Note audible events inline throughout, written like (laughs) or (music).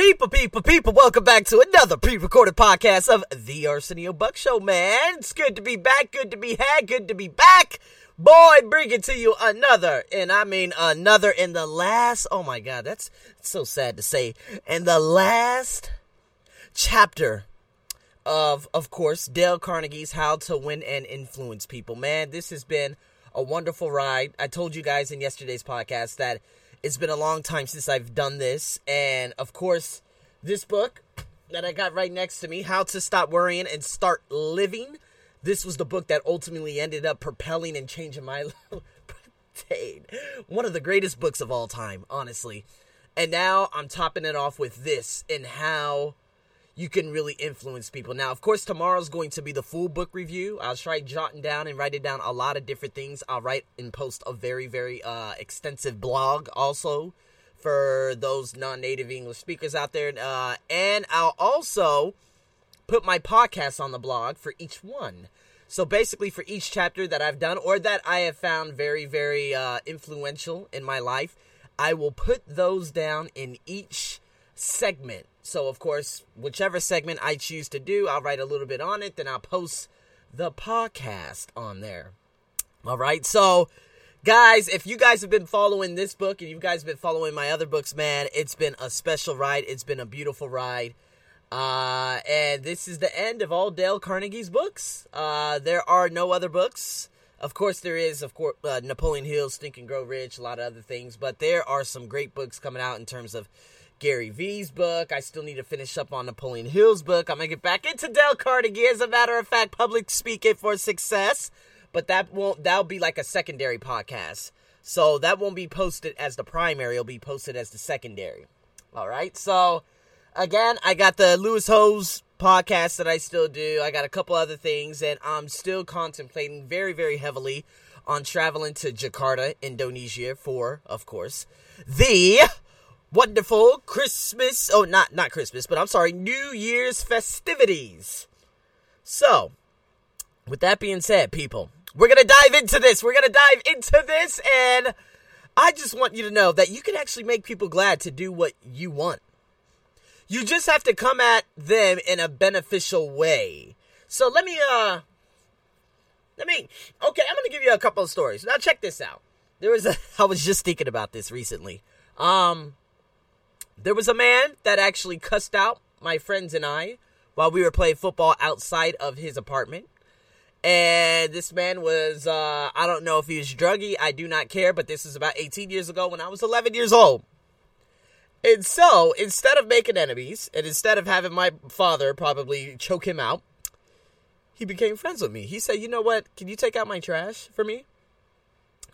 People, people, people, welcome back to another pre-recorded podcast of The Arsenio Buck Show, man. It's good to be back, good to be had, good to be back. Boy, bringing to you another, and I mean another in the last, oh my god, that's so sad to say, in the last chapter of, of course, Dale Carnegie's How to Win and Influence People. Man, this has been a wonderful ride. I told you guys in yesterday's podcast that it's been a long time since I've done this. And of course, this book that I got right next to me, How to Stop Worrying and Start Living, this was the book that ultimately ended up propelling and changing my (laughs) life. One of the greatest books of all time, honestly. And now I'm topping it off with this and how you can really influence people. Now, of course, tomorrow's going to be the full book review. I'll try jotting down and writing down a lot of different things. I'll write and post a very, very uh, extensive blog also for those non-native English speakers out there. Uh, and I'll also put my podcast on the blog for each one. So basically, for each chapter that I've done or that I have found very, very uh, influential in my life, I will put those down in each segment. So, of course, whichever segment I choose to do, I'll write a little bit on it, then I'll post the podcast on there. All right. So, guys, if you guys have been following this book and you guys have been following my other books, man, it's been a special ride. It's been a beautiful ride. Uh, and this is the end of all Dale Carnegie's books. Uh, there are no other books. Of course, there is, of course, uh, Napoleon Hill, Think and Grow Rich, a lot of other things, but there are some great books coming out in terms of Gary Vee's book. I still need to finish up on Napoleon Hill's book. I'm gonna get back into Dale Carnegie, as a matter of fact, public speaking for success. But that won't that'll be like a secondary podcast. So that won't be posted as the primary, it'll be posted as the secondary. Alright, so again, I got the Lewis Howes podcast that I still do. I got a couple other things, and I'm still contemplating very, very heavily on traveling to Jakarta, Indonesia for, of course, the wonderful Christmas. Oh, not not Christmas, but I'm sorry, New Year's festivities. So, with that being said, people, we're gonna dive into this. We're gonna dive into this, and I just want you to know that you can actually make people glad to do what you want. You just have to come at them in a beneficial way. So let me uh let me okay, I'm gonna give you a couple of stories. Now check this out. There was a (laughs) I was just thinking about this recently. Um there was a man that actually cussed out my friends and I while we were playing football outside of his apartment. And this man was, uh, I don't know if he was druggy, I do not care, but this is about 18 years ago when I was 11 years old. And so, instead of making enemies, and instead of having my father probably choke him out, he became friends with me. He said, You know what? Can you take out my trash for me?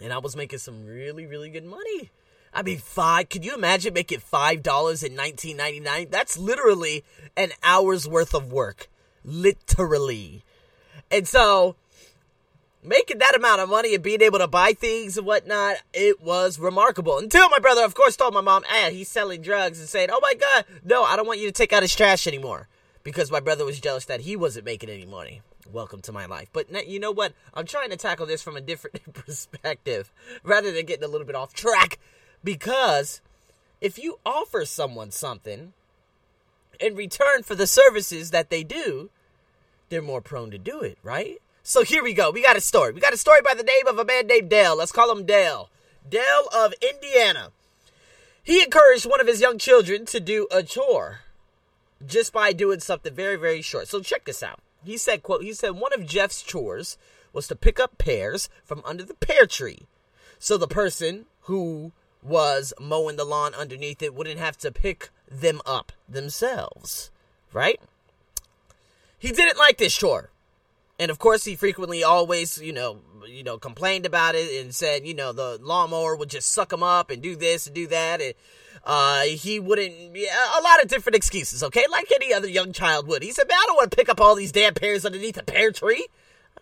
And I was making some really, really good money. I mean, five. Could you imagine making five dollars in 1999? That's literally an hour's worth of work, literally. And so, making that amount of money and being able to buy things and whatnot, it was remarkable. Until my brother, of course, told my mom, "Ah, he's selling drugs," and saying, "Oh my God, no, I don't want you to take out his trash anymore," because my brother was jealous that he wasn't making any money. Welcome to my life. But you know what? I'm trying to tackle this from a different (laughs) perspective rather than getting a little bit off track. Because if you offer someone something in return for the services that they do, they're more prone to do it, right? So here we go. We got a story. We got a story by the name of a man named Dale. Let's call him Dale. Dale of Indiana. He encouraged one of his young children to do a chore just by doing something very, very short. So check this out. He said, quote, he said one of Jeff's chores was to pick up pears from under the pear tree. So the person who was mowing the lawn underneath it wouldn't have to pick them up themselves, right? He didn't like this chore. And of course, he frequently always, you know, you know, complained about it and said, you know, the lawnmower would just suck him up and do this and do that. And uh, he wouldn't, Yeah, a lot of different excuses, okay? Like any other young child would. He said, man, I don't want to pick up all these damn pears underneath a pear tree.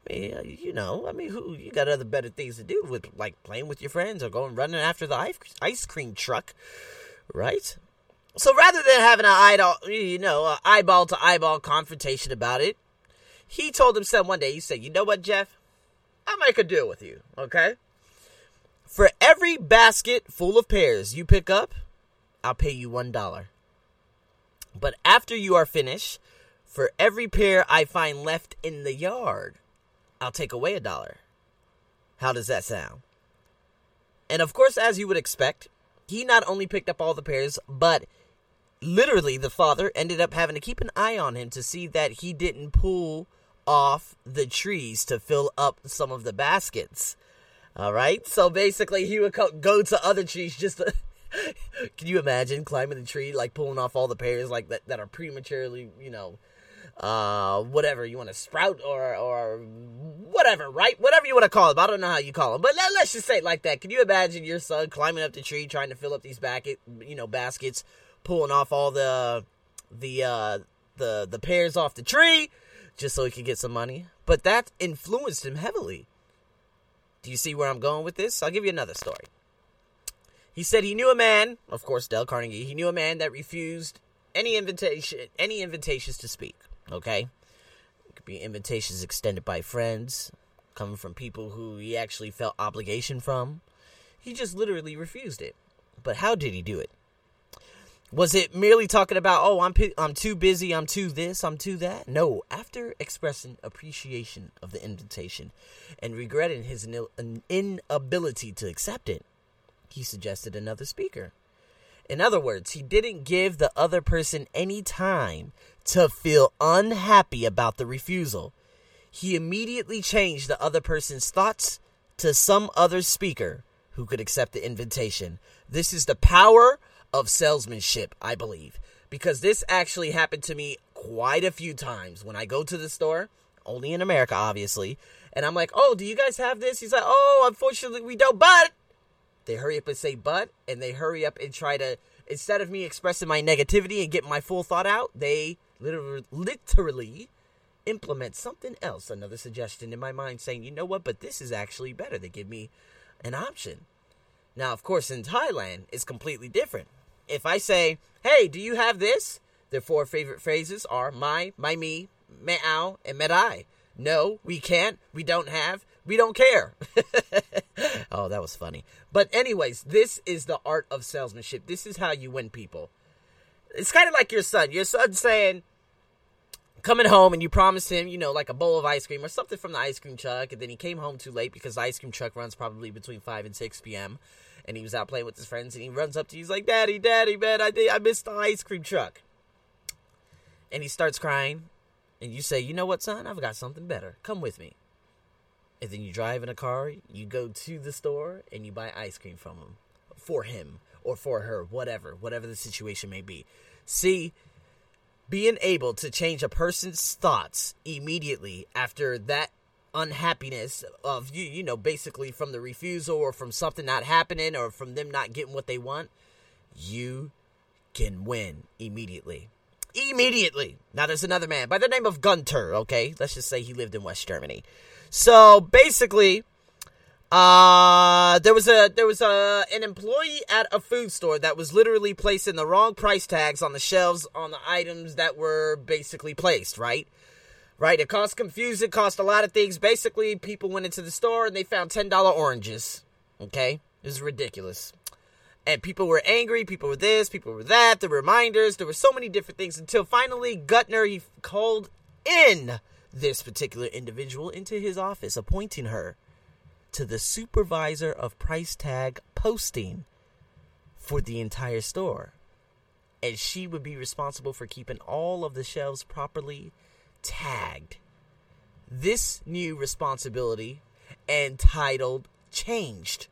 I mean, uh, you know, I mean, who you got other better things to do with like playing with your friends or going running after the ice cream truck, right? So rather than having an eyeball, you know, eyeball to eyeball confrontation about it, he told himself one day, he said, "You know what, Jeff? I'll make a deal with you, okay? For every basket full of pears you pick up, I'll pay you one. But after you are finished, for every pear I find left in the yard, I'll take away a dollar. How does that sound? And of course, as you would expect, he not only picked up all the pears, but literally the father ended up having to keep an eye on him to see that he didn't pull off the trees to fill up some of the baskets. All right. So basically, he would go to other trees just to. (laughs) can you imagine climbing the tree, like pulling off all the pears like that, that are prematurely, you know, uh, whatever you want to sprout or or whatever, right? Whatever you want to call them. I don't know how you call them, but let, us just say it like that. Can you imagine your son climbing up the tree trying to fill up these bucket, you know, baskets, pulling off all the the uh, the the pears off the tree just so he could get some money? But that influenced him heavily. Do you see where I'm going with this? I'll give you another story. He said he knew a man, of course, Dale Carnegie. He knew a man that refused any invitation, any invitations to speak. Okay, it could be invitations extended by friends, coming from people who he actually felt obligation from. He just literally refused it. But how did he do it? Was it merely talking about, oh, I'm I'm too busy, I'm too this, I'm too that? No. After expressing appreciation of the invitation and regretting his inability to accept it, he suggested another speaker. In other words, he didn't give the other person any time to feel unhappy about the refusal. He immediately changed the other person's thoughts to some other speaker who could accept the invitation. This is the power of salesmanship, I believe, because this actually happened to me quite a few times when I go to the store, only in America, obviously, and I'm like, oh, do you guys have this? He's like, oh, unfortunately, we don't, but they hurry up and say but, and they hurry up and try to, instead of me expressing my negativity and getting my full thought out, they literally, literally implement something else. Another suggestion in my mind saying, you know what, but this is actually better. They give me an option. Now, of course, in Thailand, it's completely different. If I say, hey, do you have this? Their four favorite phrases are my, my me, meow, and medai. No, we can't. We don't have. We don't care. (laughs) oh, that was funny. But, anyways, this is the art of salesmanship. This is how you win people. It's kind of like your son. Your son saying, coming home and you promised him, you know, like a bowl of ice cream or something from the ice cream truck, and then he came home too late because the ice cream truck runs probably between 5 and 6 p.m. And he was out playing with his friends, and he runs up to you, he's like, Daddy, Daddy, man, I, did, I missed the ice cream truck. And he starts crying, and you say, You know what, son? I've got something better. Come with me. And then you drive in a car, you go to the store, and you buy ice cream from him. For him or for her, whatever, whatever the situation may be. See, being able to change a person's thoughts immediately after that unhappiness of you you know basically from the refusal or from something not happening or from them not getting what they want you can win immediately immediately. Now there's another man by the name of Gunter, okay? Let's just say he lived in West Germany. So basically, uh there was a there was a an employee at a food store that was literally placing the wrong price tags on the shelves on the items that were basically placed, right? Right, it caused confusion, it cost a lot of things. Basically, people went into the store and they found $10 oranges. Okay? This is ridiculous and people were angry, people were this, people were that, the reminders, there were so many different things until finally Gunter he called in this particular individual into his office, appointing her to the supervisor of price tag posting for the entire store. And she would be responsible for keeping all of the shelves properly tagged. This new responsibility entitled changed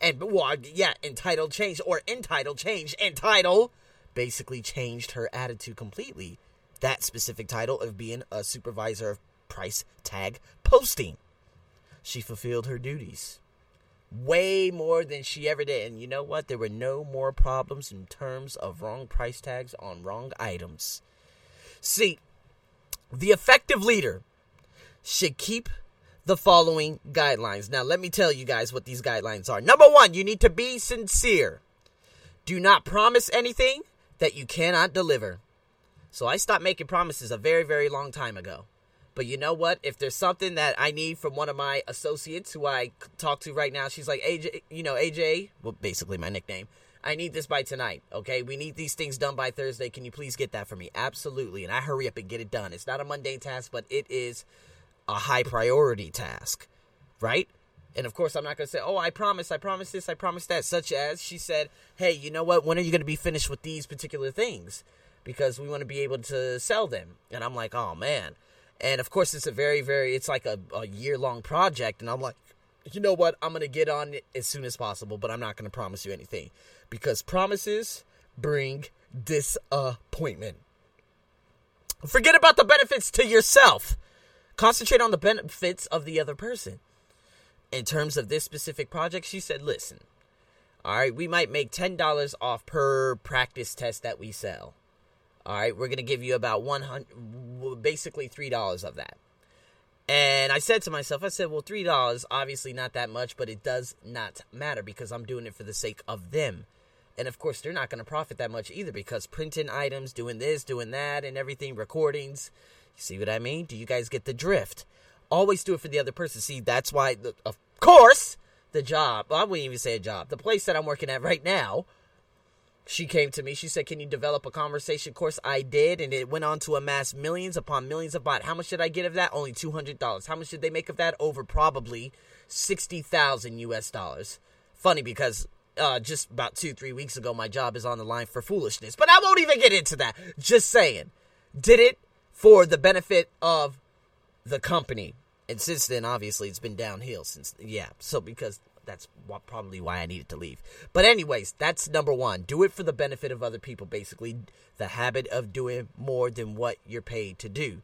and well, yeah, entitled changed or entitled changed. Entitled basically changed her attitude completely. That specific title of being a supervisor of price tag posting. She fulfilled her duties way more than she ever did. And you know what? There were no more problems in terms of wrong price tags on wrong items. See, the effective leader should keep the following guidelines. Now, let me tell you guys what these guidelines are. Number one, you need to be sincere. Do not promise anything that you cannot deliver. So I stopped making promises a very, very long time ago. But you know what? If there's something that I need from one of my associates who I talk to right now, she's like, AJ, you know, AJ, well, basically my nickname. I need this by tonight. Okay, we need these things done by Thursday. Can you please get that for me? Absolutely, and I hurry up and get it done. It's not a mundane task, but it is a high priority task, right? And of course, I'm not going to say, oh, I promise, I promise this, I promise that. Such as she said, hey, you know what? When are you going to be finished with these particular things? Because we want to be able to sell them. And I'm like, oh, man. And of course, it's a very, very, it's like a, a year long project. And I'm like, you know what? I'm going to get on it as soon as possible, but I'm not going to promise you anything. Because promises bring disappointment. Forget about the benefits to yourself. Concentrate on the benefits of the other person in terms of this specific project, she said, listen, all right, we might make $10 off per practice test that we sell. All right, we're going to give you about 100 basically $3 of that. And I said to myself, I said, well, $3 obviously not that much, but it does not matter because I'm doing it for the sake of them. And of course, they're not going to profit that much either because printing items, doing this, doing that, and everything, recordings. You see what I mean? Do you guys get the drift? always do it for the other person. See, that's why, the, of course, the job, well, I wouldn't even say a job, the place that I'm working at right now, she came to me. She said, Can you develop a conversation course? I did, and it went on to amass millions upon millions of baht. How much did I get of that? Only $200. How much did they make of that? Over probably 60,000 US dollars. Funny because uh, just about two, three weeks ago, my job is on the line for foolishness. But I won't even get into that. Just saying. Did it for the benefit of the company. And since then, obviously, it's been downhill since, yeah. So, because that's what, probably why I needed to leave. But, anyways, that's number one. Do it for the benefit of other people, basically. The habit of doing more than what you're paid to do.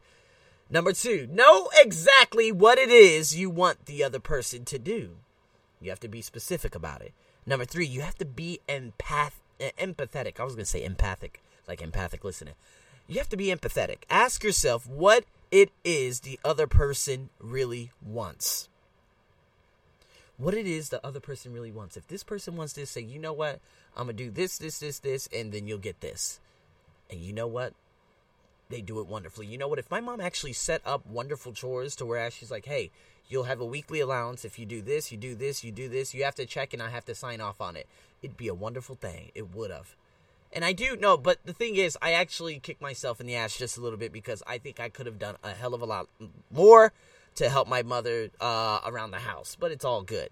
Number two, know exactly what it is you want the other person to do. You have to be specific about it. Number three, you have to be empath- empathetic. I was to say empathic, like empathic listening. You have to be empathetic. Ask yourself what it is the other person really wants. What it is the other person really wants. If this person wants to say, you know what, I'm going to do this, this, this, this, and then you'll get this. And you know what? They do it wonderfully. You know what? If my mom actually set up wonderful chores to where she's like, hey, you'll have a weekly allowance if you do this, you do this, you do this, you have to check and I have to sign off on it. It'd be a wonderful thing. It would have. And I do know, but the thing is, I actually kicked myself in the ass just a little bit because I think I could have done a hell of a lot more to help my mother uh, around the house. But it's all good.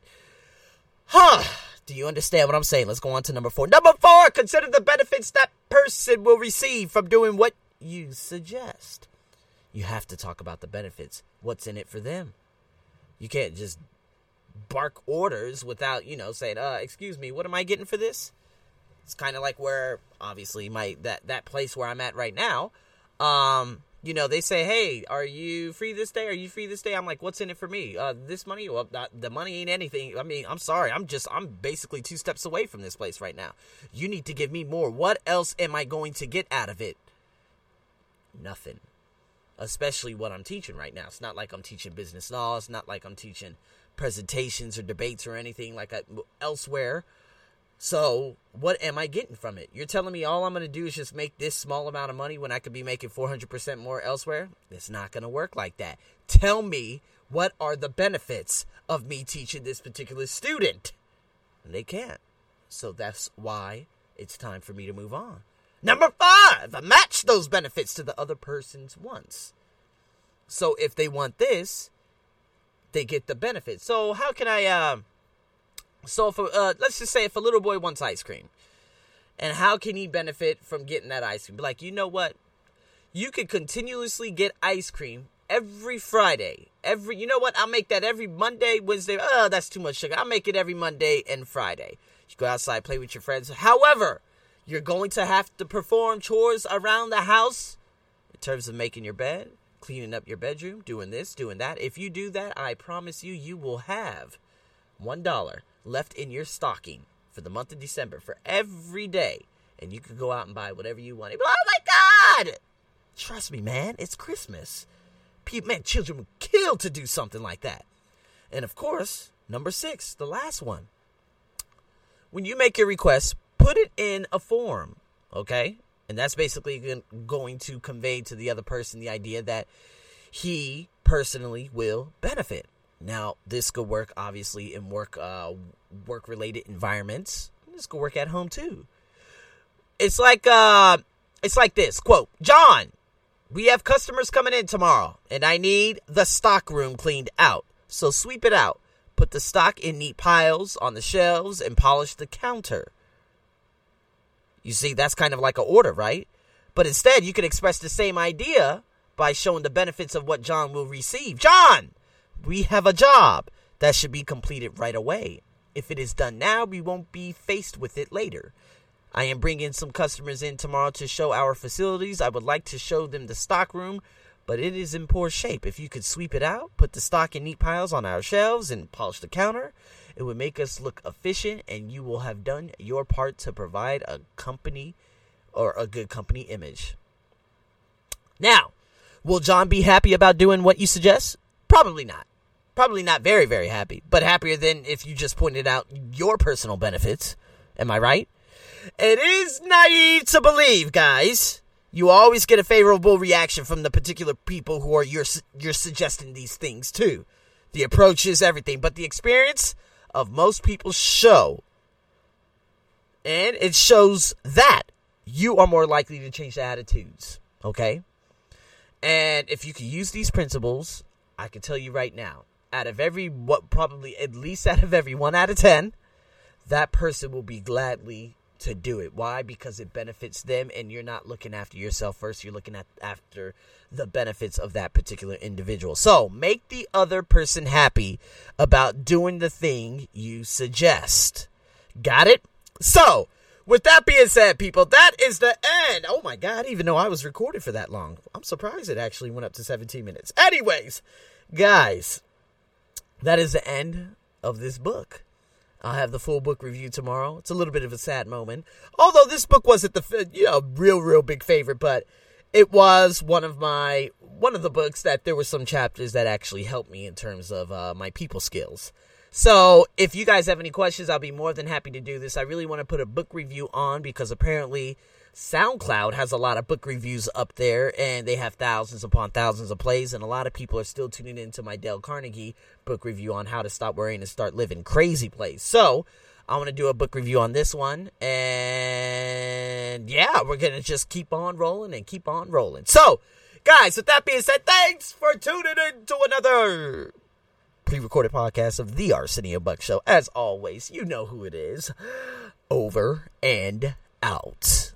Huh. Do you understand what I'm saying? Let's go on to number four. Number four, consider the benefits that person will receive from doing what you suggest. You have to talk about the benefits. What's in it for them? You can't just bark orders without, you know, saying, uh, excuse me, what am I getting for this? It's kind of like where obviously my that that place where I'm at right now. Um, you know, they say, "Hey, are you free this day? Are you free this day?" I'm like, "What's in it for me? Uh, this money? Well, not, the money ain't anything. I mean, I'm sorry. I'm just I'm basically two steps away from this place right now. You need to give me more. What else am I going to get out of it? Nothing. Especially what I'm teaching right now. It's not like I'm teaching business law. It's not like I'm teaching presentations or debates or anything like I, elsewhere. So, what am I getting from it? You're telling me all I'm going to do is just make this small amount of money when I could be making 400% more elsewhere? It's not going to work like that. Tell me what are the benefits of me teaching this particular student? And they can't. So, that's why it's time for me to move on. Number five, match those benefits to the other person's wants. So, if they want this, they get the benefit. So, how can I. Uh, so, a, uh, let's just say if a little boy wants ice cream, and how can he benefit from getting that ice cream? Like, you know what? You could continuously get ice cream every Friday. Every, you know what? I'll make that every Monday, Wednesday. Oh, that's too much sugar. I'll make it every Monday and Friday. You go outside, play with your friends. However, you're going to have to perform chores around the house in terms of making your bed, cleaning up your bedroom, doing this, doing that. If you do that, I promise you, you will have one dollar left in your stocking for the month of December for every day, and you could go out and buy whatever you want. oh my God! Trust me, man, it's Christmas. People, man, children would kill to do something like that. And of course, number six, the last one. When you make your request, put it in a form, okay? And that's basically going to convey to the other person the idea that he personally will benefit. Now, this could work obviously in work uh, work related environments. This could work at home too. It's like uh it's like this quote, John, we have customers coming in tomorrow, and I need the stock room cleaned out. So sweep it out. Put the stock in neat piles on the shelves and polish the counter. You see, that's kind of like an order, right? But instead, you could express the same idea by showing the benefits of what John will receive. John, we have a job that should be completed right away. If it is done now, we won't be faced with it later. I am bringing some customers in tomorrow to show our facilities. I would like to show them the stock room, but it is in poor shape. If you could sweep it out, put the stock in neat piles on our shelves, and polish the counter, it would make us look efficient, and you will have done your part to provide a company or a good company image. Now, will John be happy about doing what you suggest? Probably not. Probably not very, very happy, but happier than if you just pointed out your personal benefits. Am I right? It is naive to believe, guys. You always get a favorable reaction from the particular people who are you're, you're suggesting these things to. The approach is everything, but the experience of most people show, and it shows that you are more likely to change the attitudes. Okay? And if you can use these principles, I can tell you right now, out of every what probably at least out of every one out of ten, that person will be gladly to do it. Why? Because it benefits them and you're not looking after yourself first, you're looking at after the benefits of that particular individual. So, make the other person happy about doing the thing you suggest. Got it? So, with that being said, people, that is the end. Oh my God, even though I was recorded for that long, I'm surprised it actually went up to 17 minutes. Anyways, guys, that is the end of this book. I'll have the full book review tomorrow. It's a little bit of a sad moment. Although this book wasn't the you know real real big favorite, but it was one of my one of the books that there were some chapters that actually helped me in terms of uh, my people skills. So if you guys have any questions, I'll be more than happy to do this. I really want to put a book review on because apparently SoundCloud has a lot of book reviews up there, and they have thousands upon thousands of plays, and a lot of people are still tuning into my Dale Carnegie book review on how to stop worrying and start living crazy plays. So I want to do a book review on this one, and yeah, we're gonna just keep on rolling and keep on rolling. So, guys, with that being said, thanks for tuning in to another pre-recorded podcast of the Arsenio Buck Show. As always, you know who it is. Over and out.